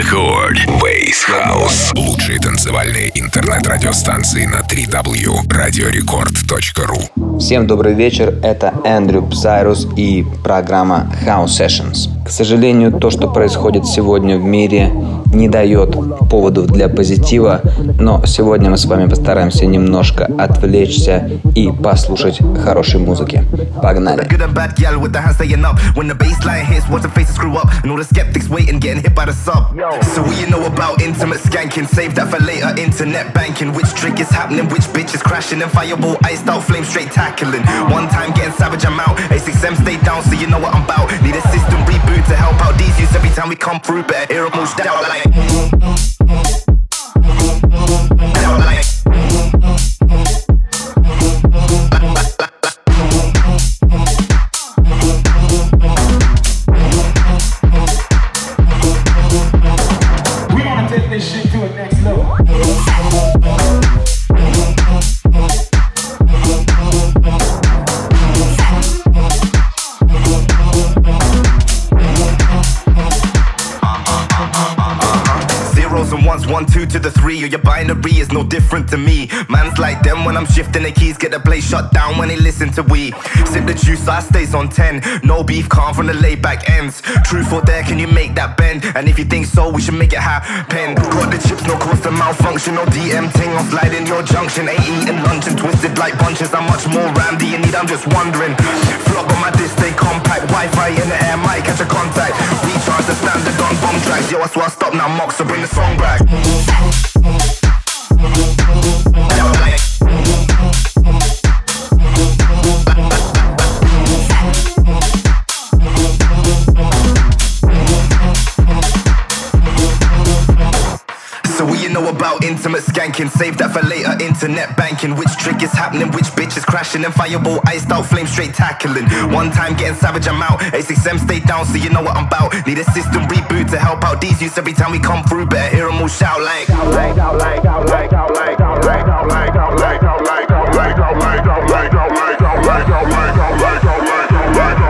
Record. Base House. Лучшие танцевальные интернет-радиостанции на 3W. Radiorecord.ru Всем добрый вечер, это Эндрю Псайрус и программа House Sessions. К сожалению, то, что происходит сегодня в мире, не дает поводов для позитива, но сегодня мы с вами постараемся немножко отвлечься и послушать хорошей музыки. Погнали! So what you know about intimate skanking? Save that for later. Internet banking. Which trick is happening? Which bitch is crashing? And fireball iced out, flame straight tackling. One time getting savage, I'm out. A6M stay down, so you know what I'm about. Need a system reboot to help out these youths every time we come through. Better hear them all shout like. like. I don't like. One, two to the three, or your binary is no different to me. Man's like them when I'm shifting the keys, get the place shut down when they listen to we. Sip the juice, I stays on 10. No beef, calm from the laid back ends. Truth or dare, can you make that bend? And if you think so, we should make it happen. Got the chips, no cause to malfunction, no DM ting, I'll slide in your junction. Ain't eating lunch and twisted like bunches. How much more RAM do you need? I'm just wondering. Flop on my disc, stay compact. Wi Fi in the air, might catch a contact. Recharge tracks. Yo, I swear I stop now, Mox, so bring the song back. Skanking? Save that for later. Internet banking. Which trick is happening? Which bitch is crashing? And fireball iced out, flame straight tackling. One time getting savage, I'm out. A6M stay down, so you know what I'm about. Need a system reboot to help out these youths every time we come through. Better hear them all shout like. like, like, like, like, like, like, like, like, like, like, like, like, like, like, like, like, like,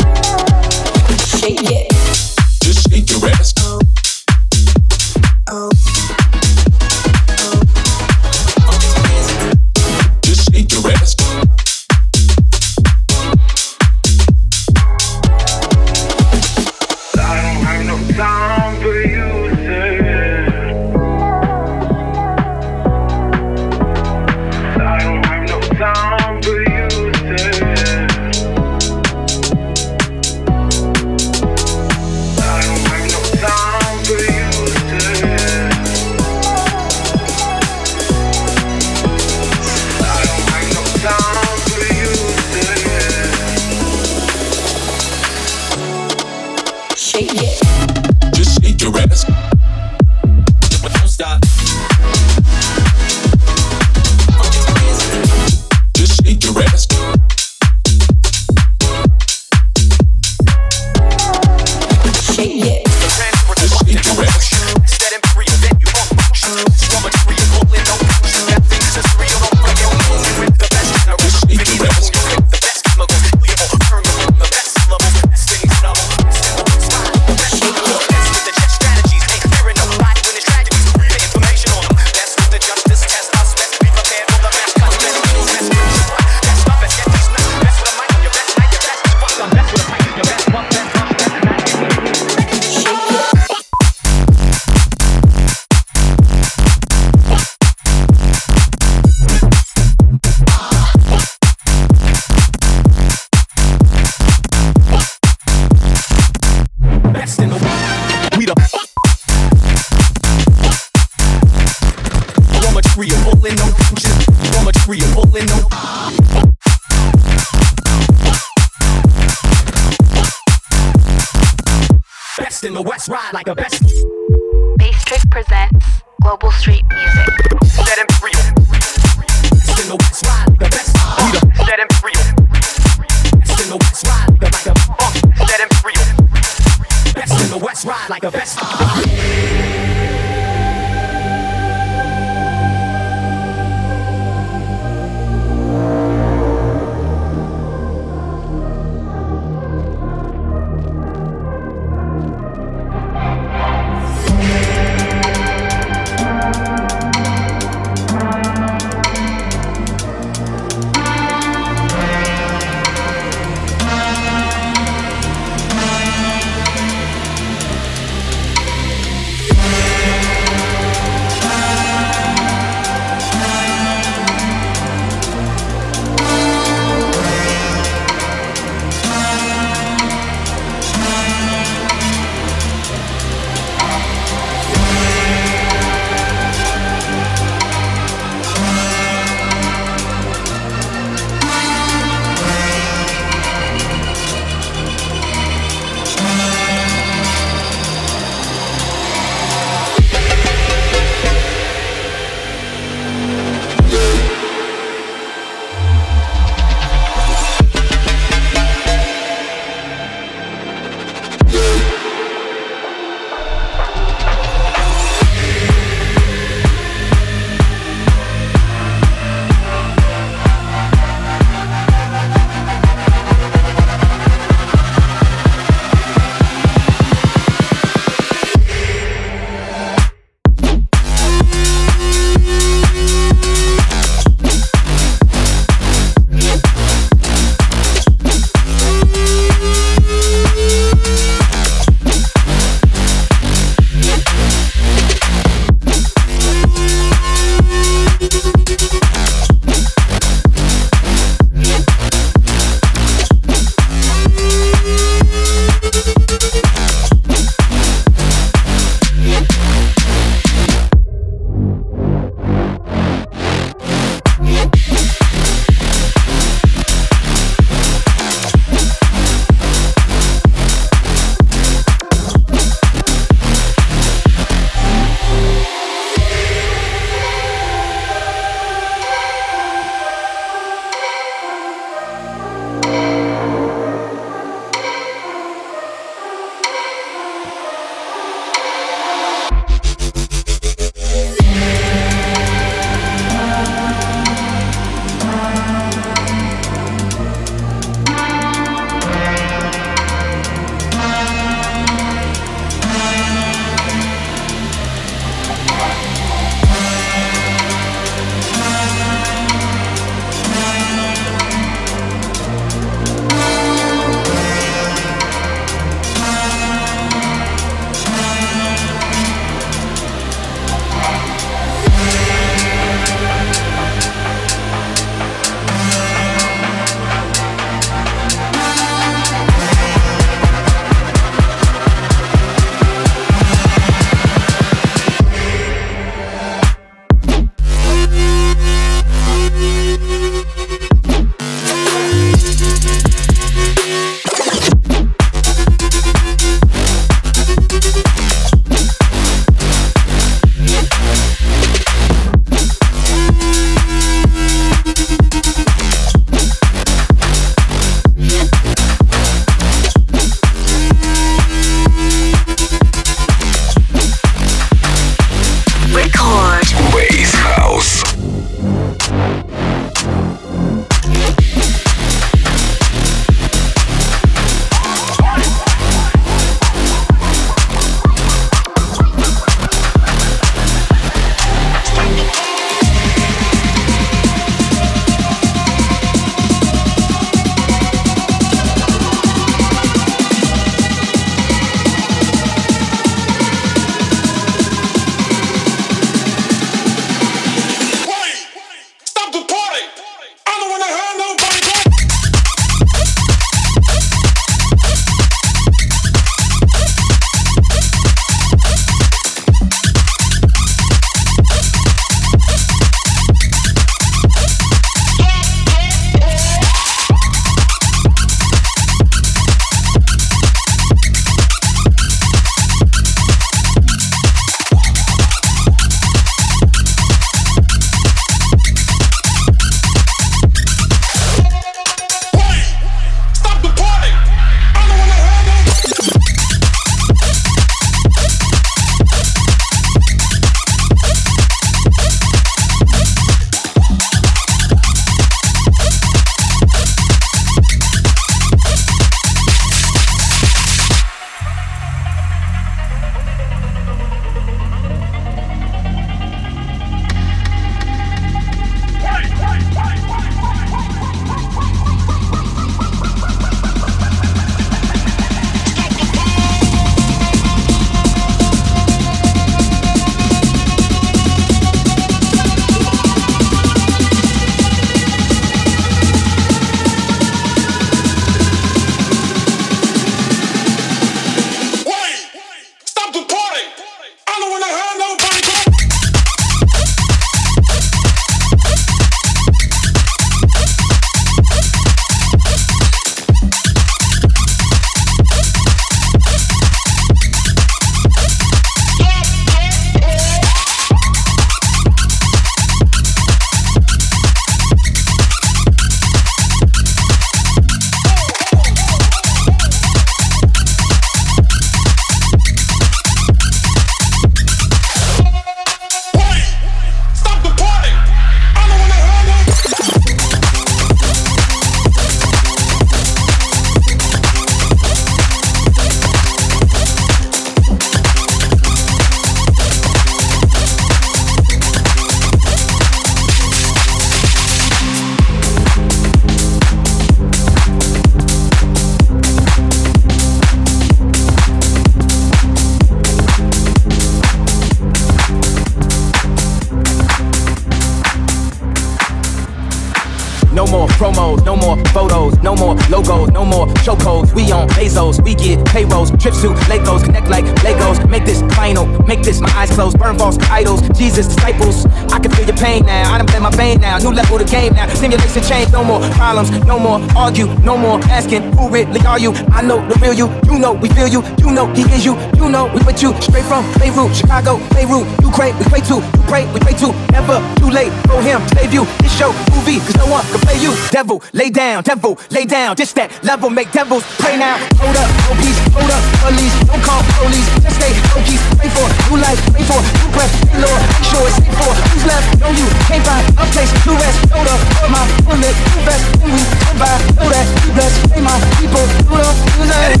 chokehold we on Bezos, we get payrolls, trips to Legos, connect like Legos. Make this final, make this my eyes closed, burn false idols. Jesus disciples, I can feel your pain now. I done play my vein now. New level of game now. Simulation change, no more problems, no more argue, no more asking who really are you. I know the real you, you know we feel you, you know he is you, you know we with you. Straight from Beirut, Chicago, Beirut, Ukraine, we pray to, you pray, we pray to. Never too late for him, save you. This show movie, cause no one can play you. Devil, lay down, devil, lay down. Just that level, make devils pray now. Hold up, no peace, hold up, police, don't call police. Just stay focused, pray for new life, pray for new breath, hey Lord, make sure it's safe for who's left. Know you can't find a place to rest. Hold up, for my bullet, you best when we come by. Know that you bless, pray my people, do the music.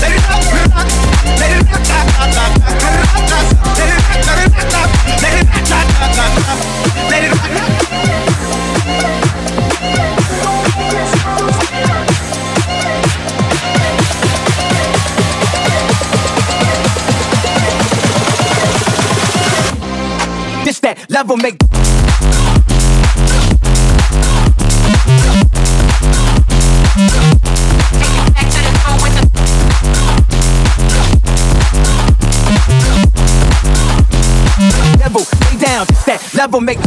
Let it rock, let it rock, let it rock, let it rock, let it rock, let it rock, let it rock, let it rock, let it rock, let it rock. This that level make Get your back to the phone with the. level lay down. That level make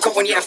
difficult when you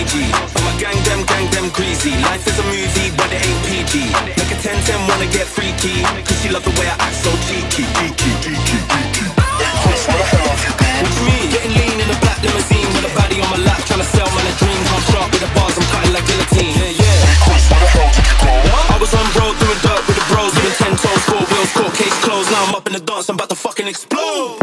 PG. I'm a gang, them, gang, them greasy. Life is a movie, but it ain't PG. Make a 10 10 wanna get freaky. Cause she love the way I act so cheeky. Geeky, geeky, geeky. Chris, me. Getting lean in a black limousine with a body on my lap, trying to sell man a dream. I'm sharp with the bars, I'm cutting like guillotine. Yeah, yeah. Hey, Chris, where? I was on road a dirt with the bros, doing 10 toes, four wheels, court case closed. Now I'm up in the dance, I'm about to fucking explode.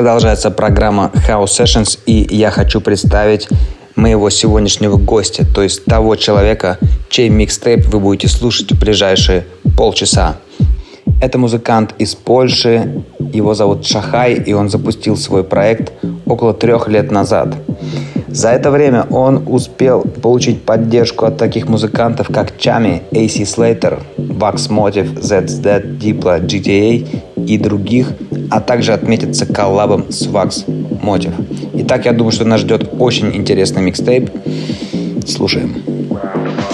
Продолжается программа House Sessions, и я хочу представить моего сегодняшнего гостя, то есть того человека, чей микстейп вы будете слушать в ближайшие полчаса. Это музыкант из Польши, его зовут Шахай, и он запустил свой проект около трех лет назад. За это время он успел получить поддержку от таких музыкантов, как Чами, AC Slater, Bugs Motive, Zed's Dead, Diplo, GTA и других, а также отметится коллабом с Вакс Мотив. Итак, я думаю, что нас ждет очень интересный микстейп. Слушаем. Wow.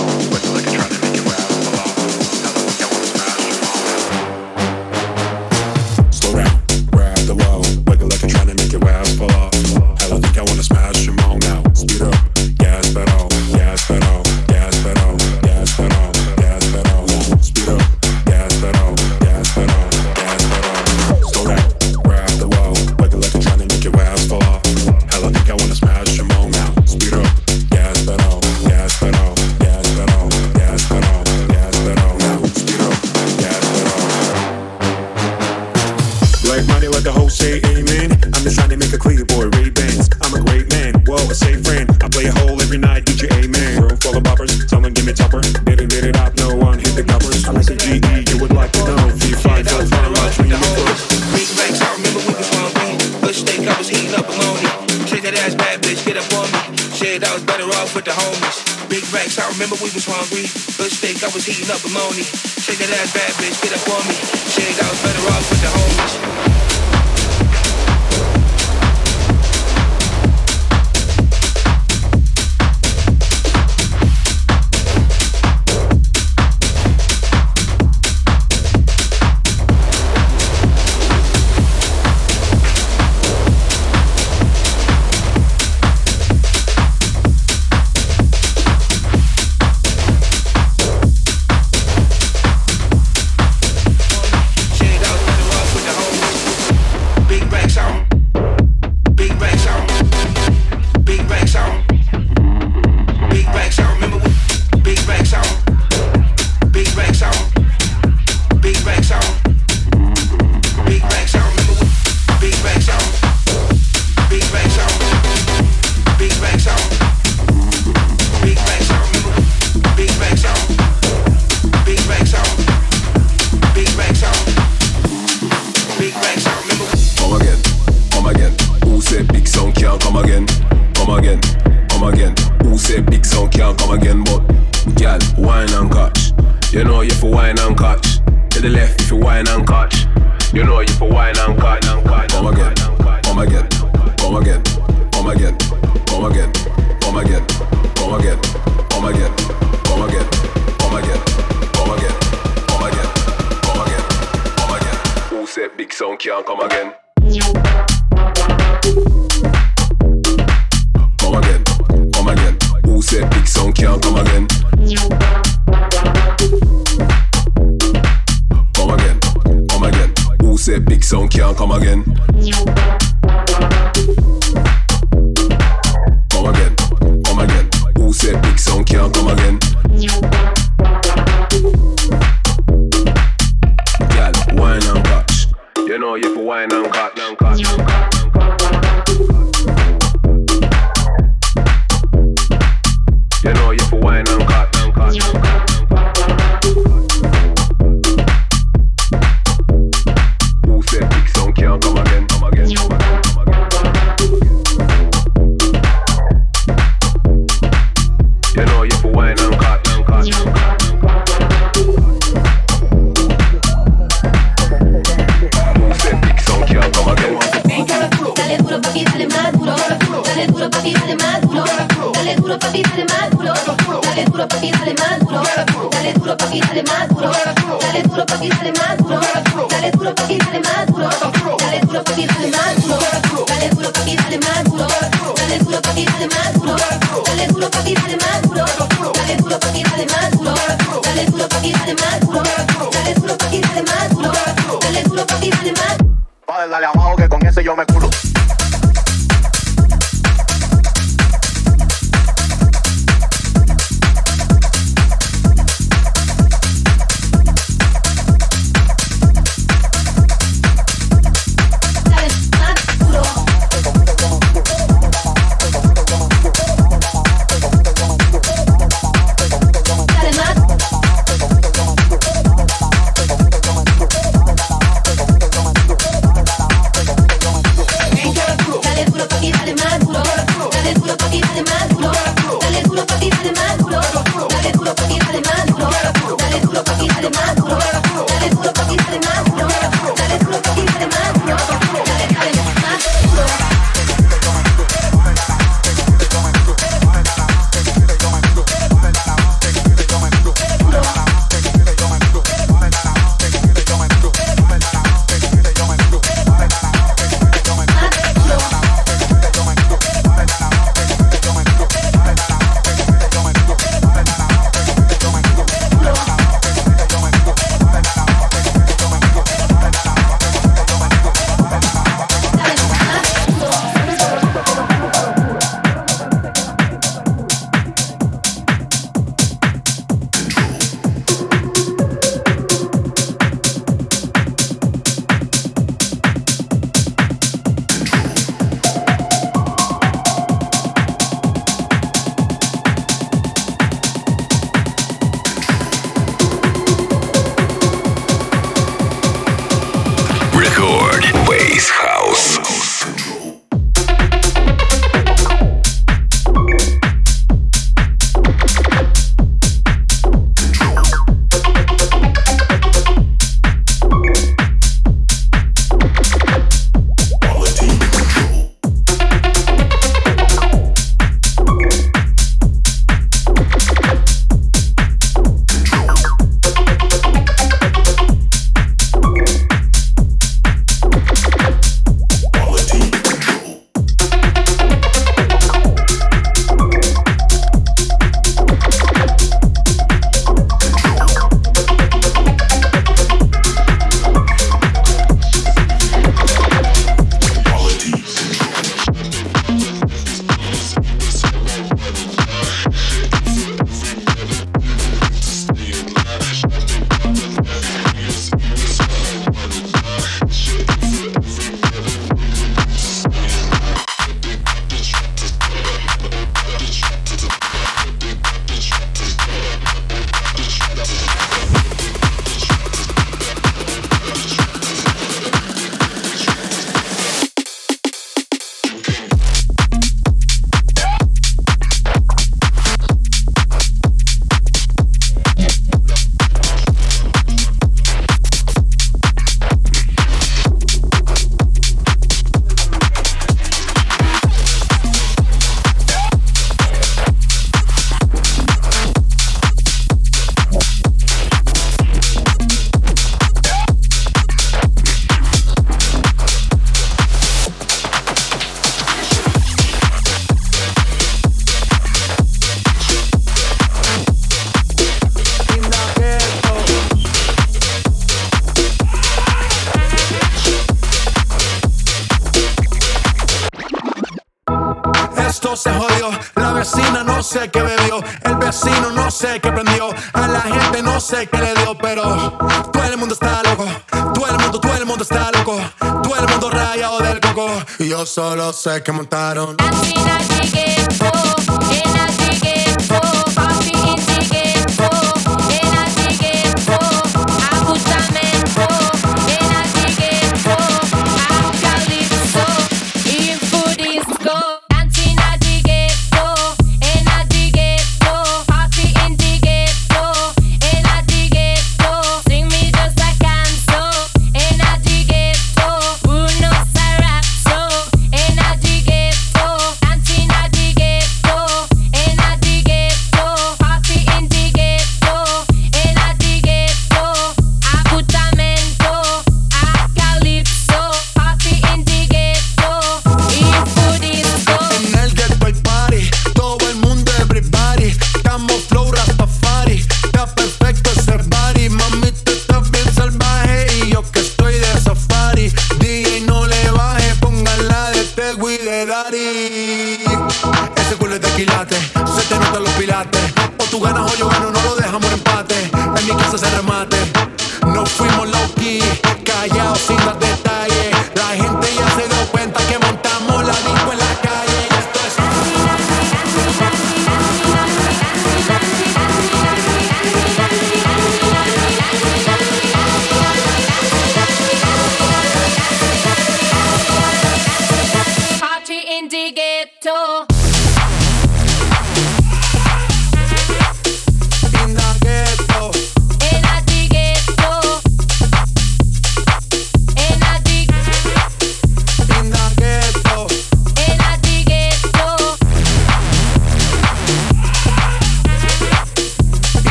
los sé que montaron.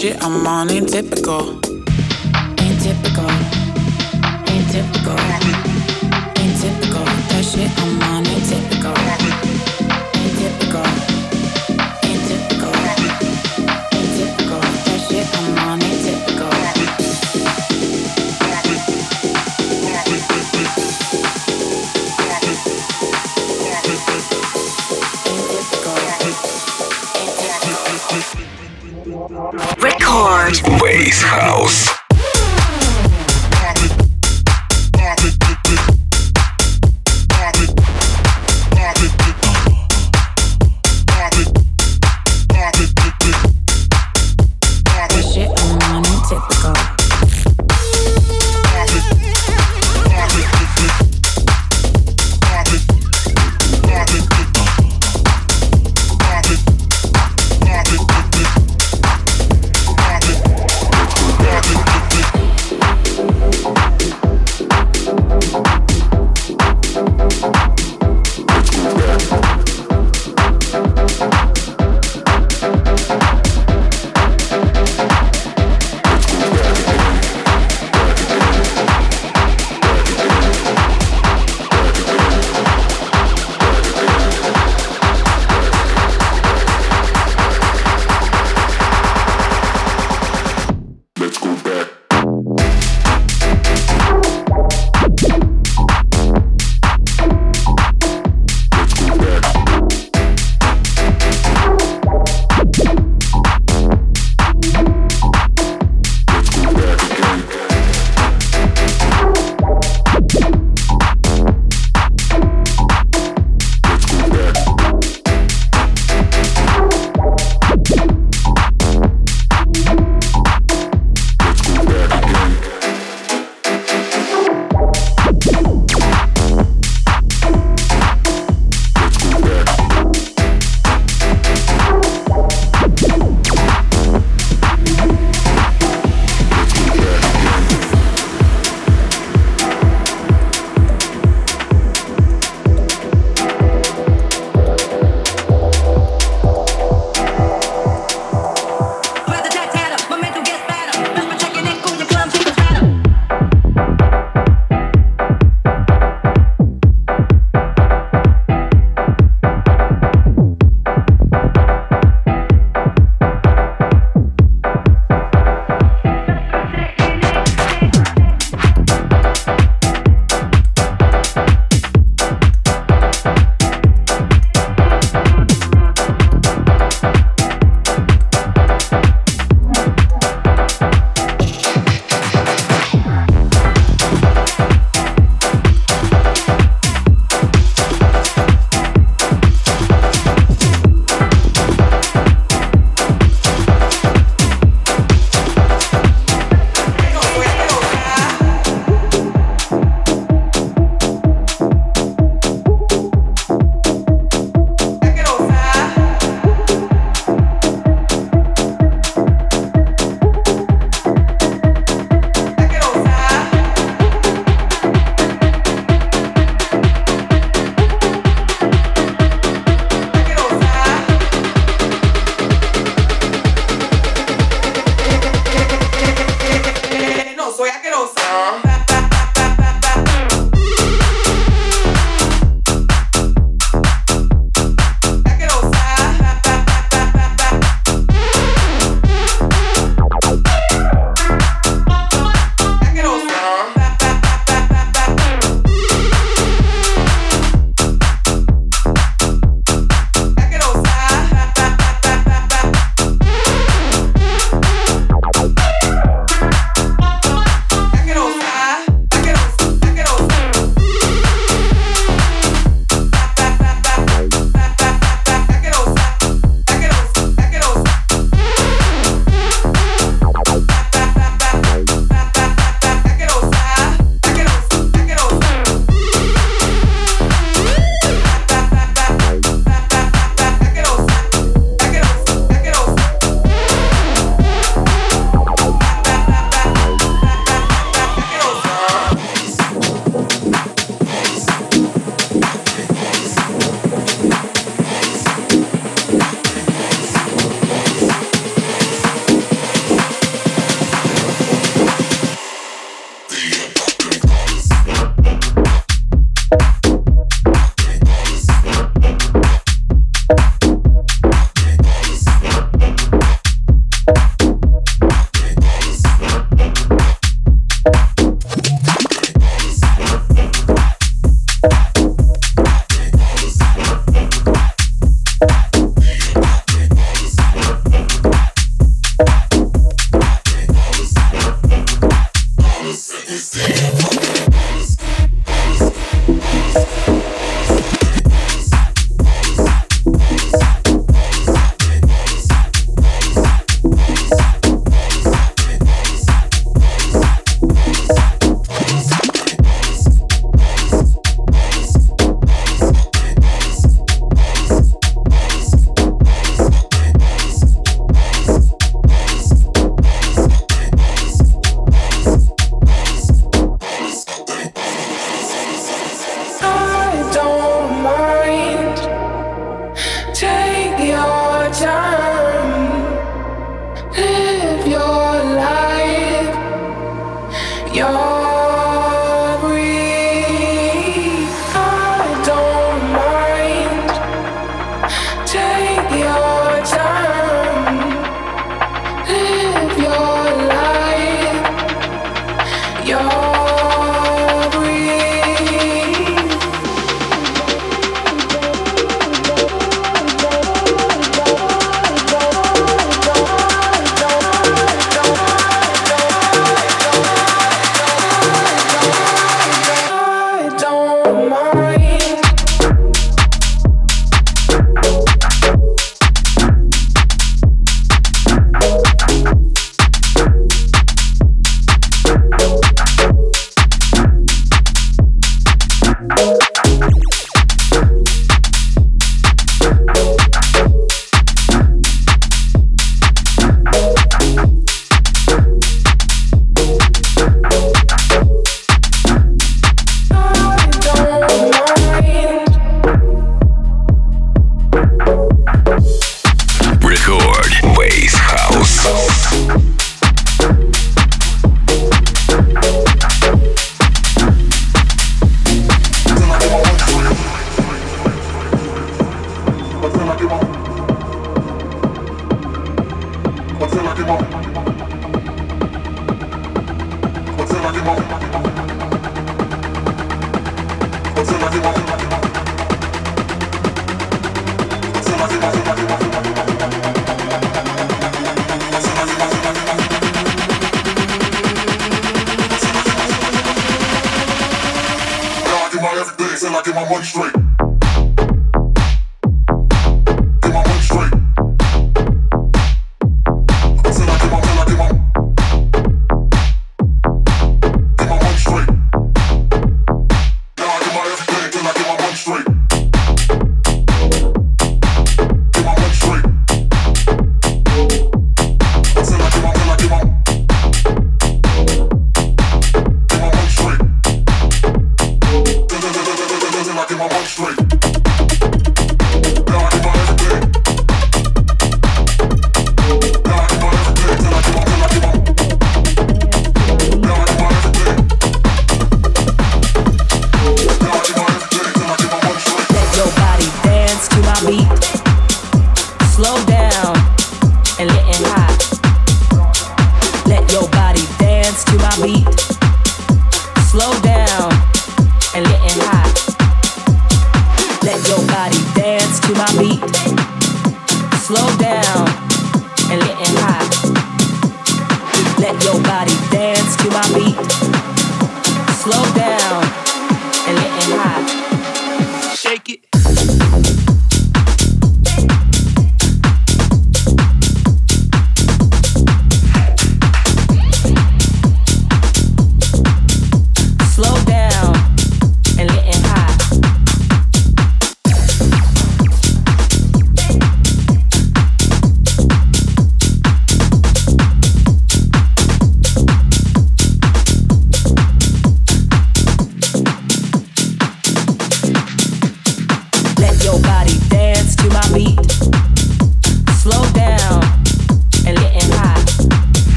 shit I'm on ain't typical. Ain't typical. Ain't typical. Ain't typical. That shit I'm Wave House.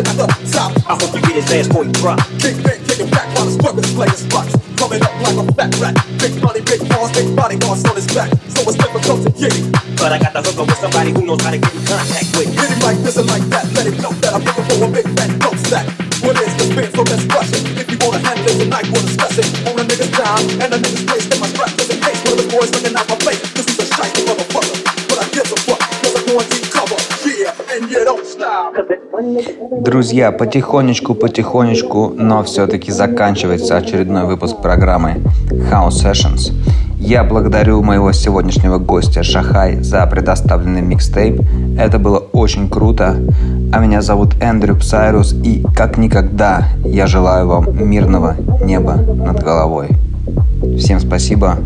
another stop. I hope you get his ass boy drop. друзья, потихонечку-потихонечку, но все-таки заканчивается очередной выпуск программы House Sessions. Я благодарю моего сегодняшнего гостя Шахай за предоставленный микстейп. Это было очень круто. А меня зовут Эндрю Псайрус, и как никогда я желаю вам мирного неба над головой. Всем спасибо.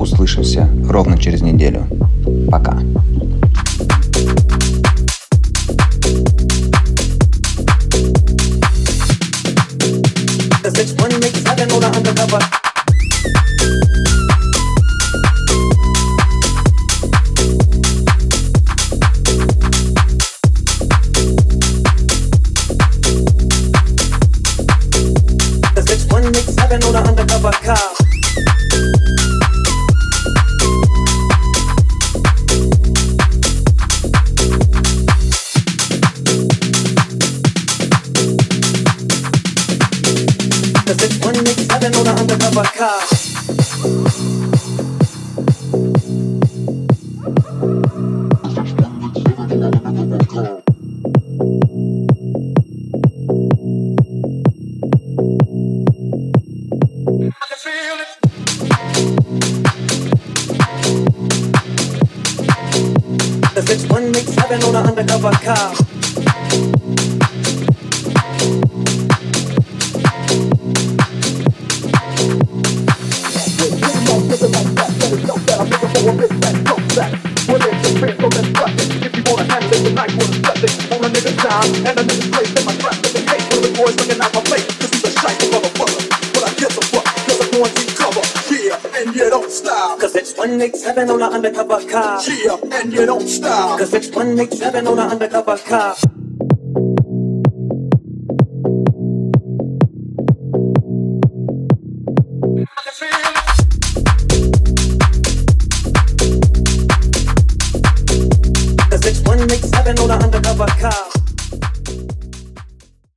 Услышимся ровно через неделю. Пока. Nick 7 on an undercover cop.